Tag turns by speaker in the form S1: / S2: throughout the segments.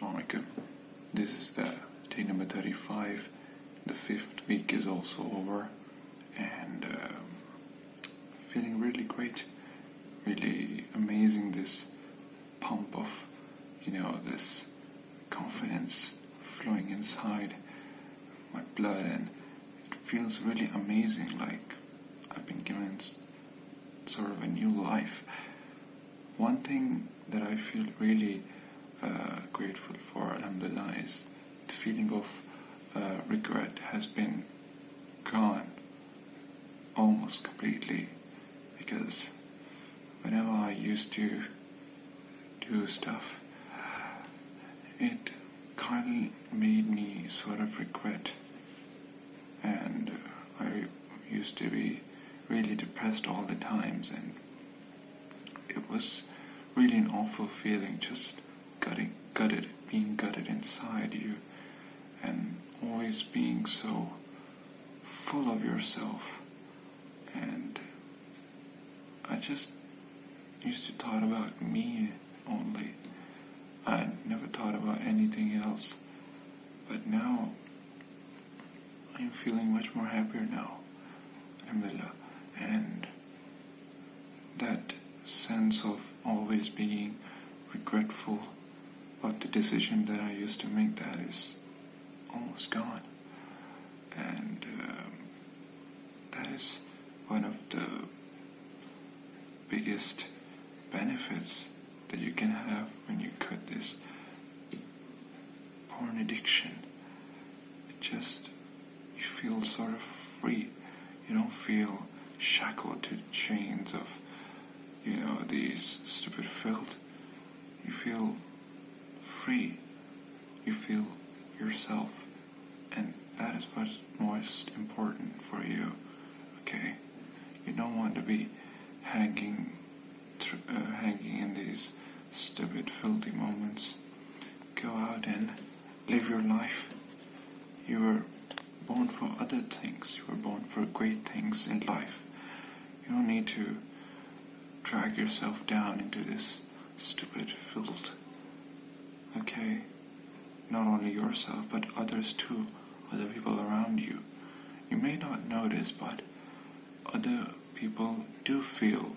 S1: Assalamualaikum. This is the day number 35. The fifth week is also over, and um, feeling really great, really amazing. This pump of, you know, this confidence flowing inside my blood, and it feels really amazing. Like I've been given sort of a new life. One thing that I feel really uh, grateful for, Alhamdulillah, is the feeling of uh, regret has been gone almost completely because whenever I used to do stuff, it kind of made me sort of regret. And I used to be really depressed all the times and it was really an awful feeling just gutting, gutted, being gutted inside you and always being so full of yourself and I just used to thought about me only. I never thought about anything else. But now I'm feeling much more happier now. Alhamdulillah. And that sense of always being regretful about the decision that I used to make that is almost gone. And um, that is one of the biggest benefits that you can have when you cut this porn addiction. It just, you feel sort of free. You don't feel shackled to chains of, you know, these stupid filth. You feel free. You feel yourself. And that is what's most important for you. Okay? You don't want to be hanging, uh, hanging in these stupid, filthy moments. Go out and live your life. You were born for other things. You were born for great things in life. You don't need to drag yourself down into this stupid filth. Okay? Not only yourself, but others too, other people around you. You may not notice, but other people do feel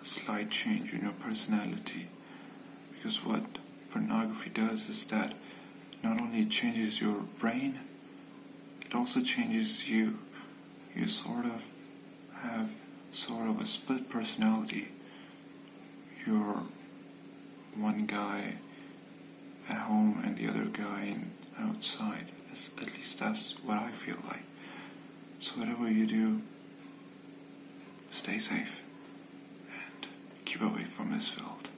S1: a slight change in your personality. Because what pornography does is that not only changes your brain, it also changes you. You sort of have sort of a split personality. You're one guy at home and the other guy outside. At least that's what I feel like. So whatever you do, stay safe and keep away from this field.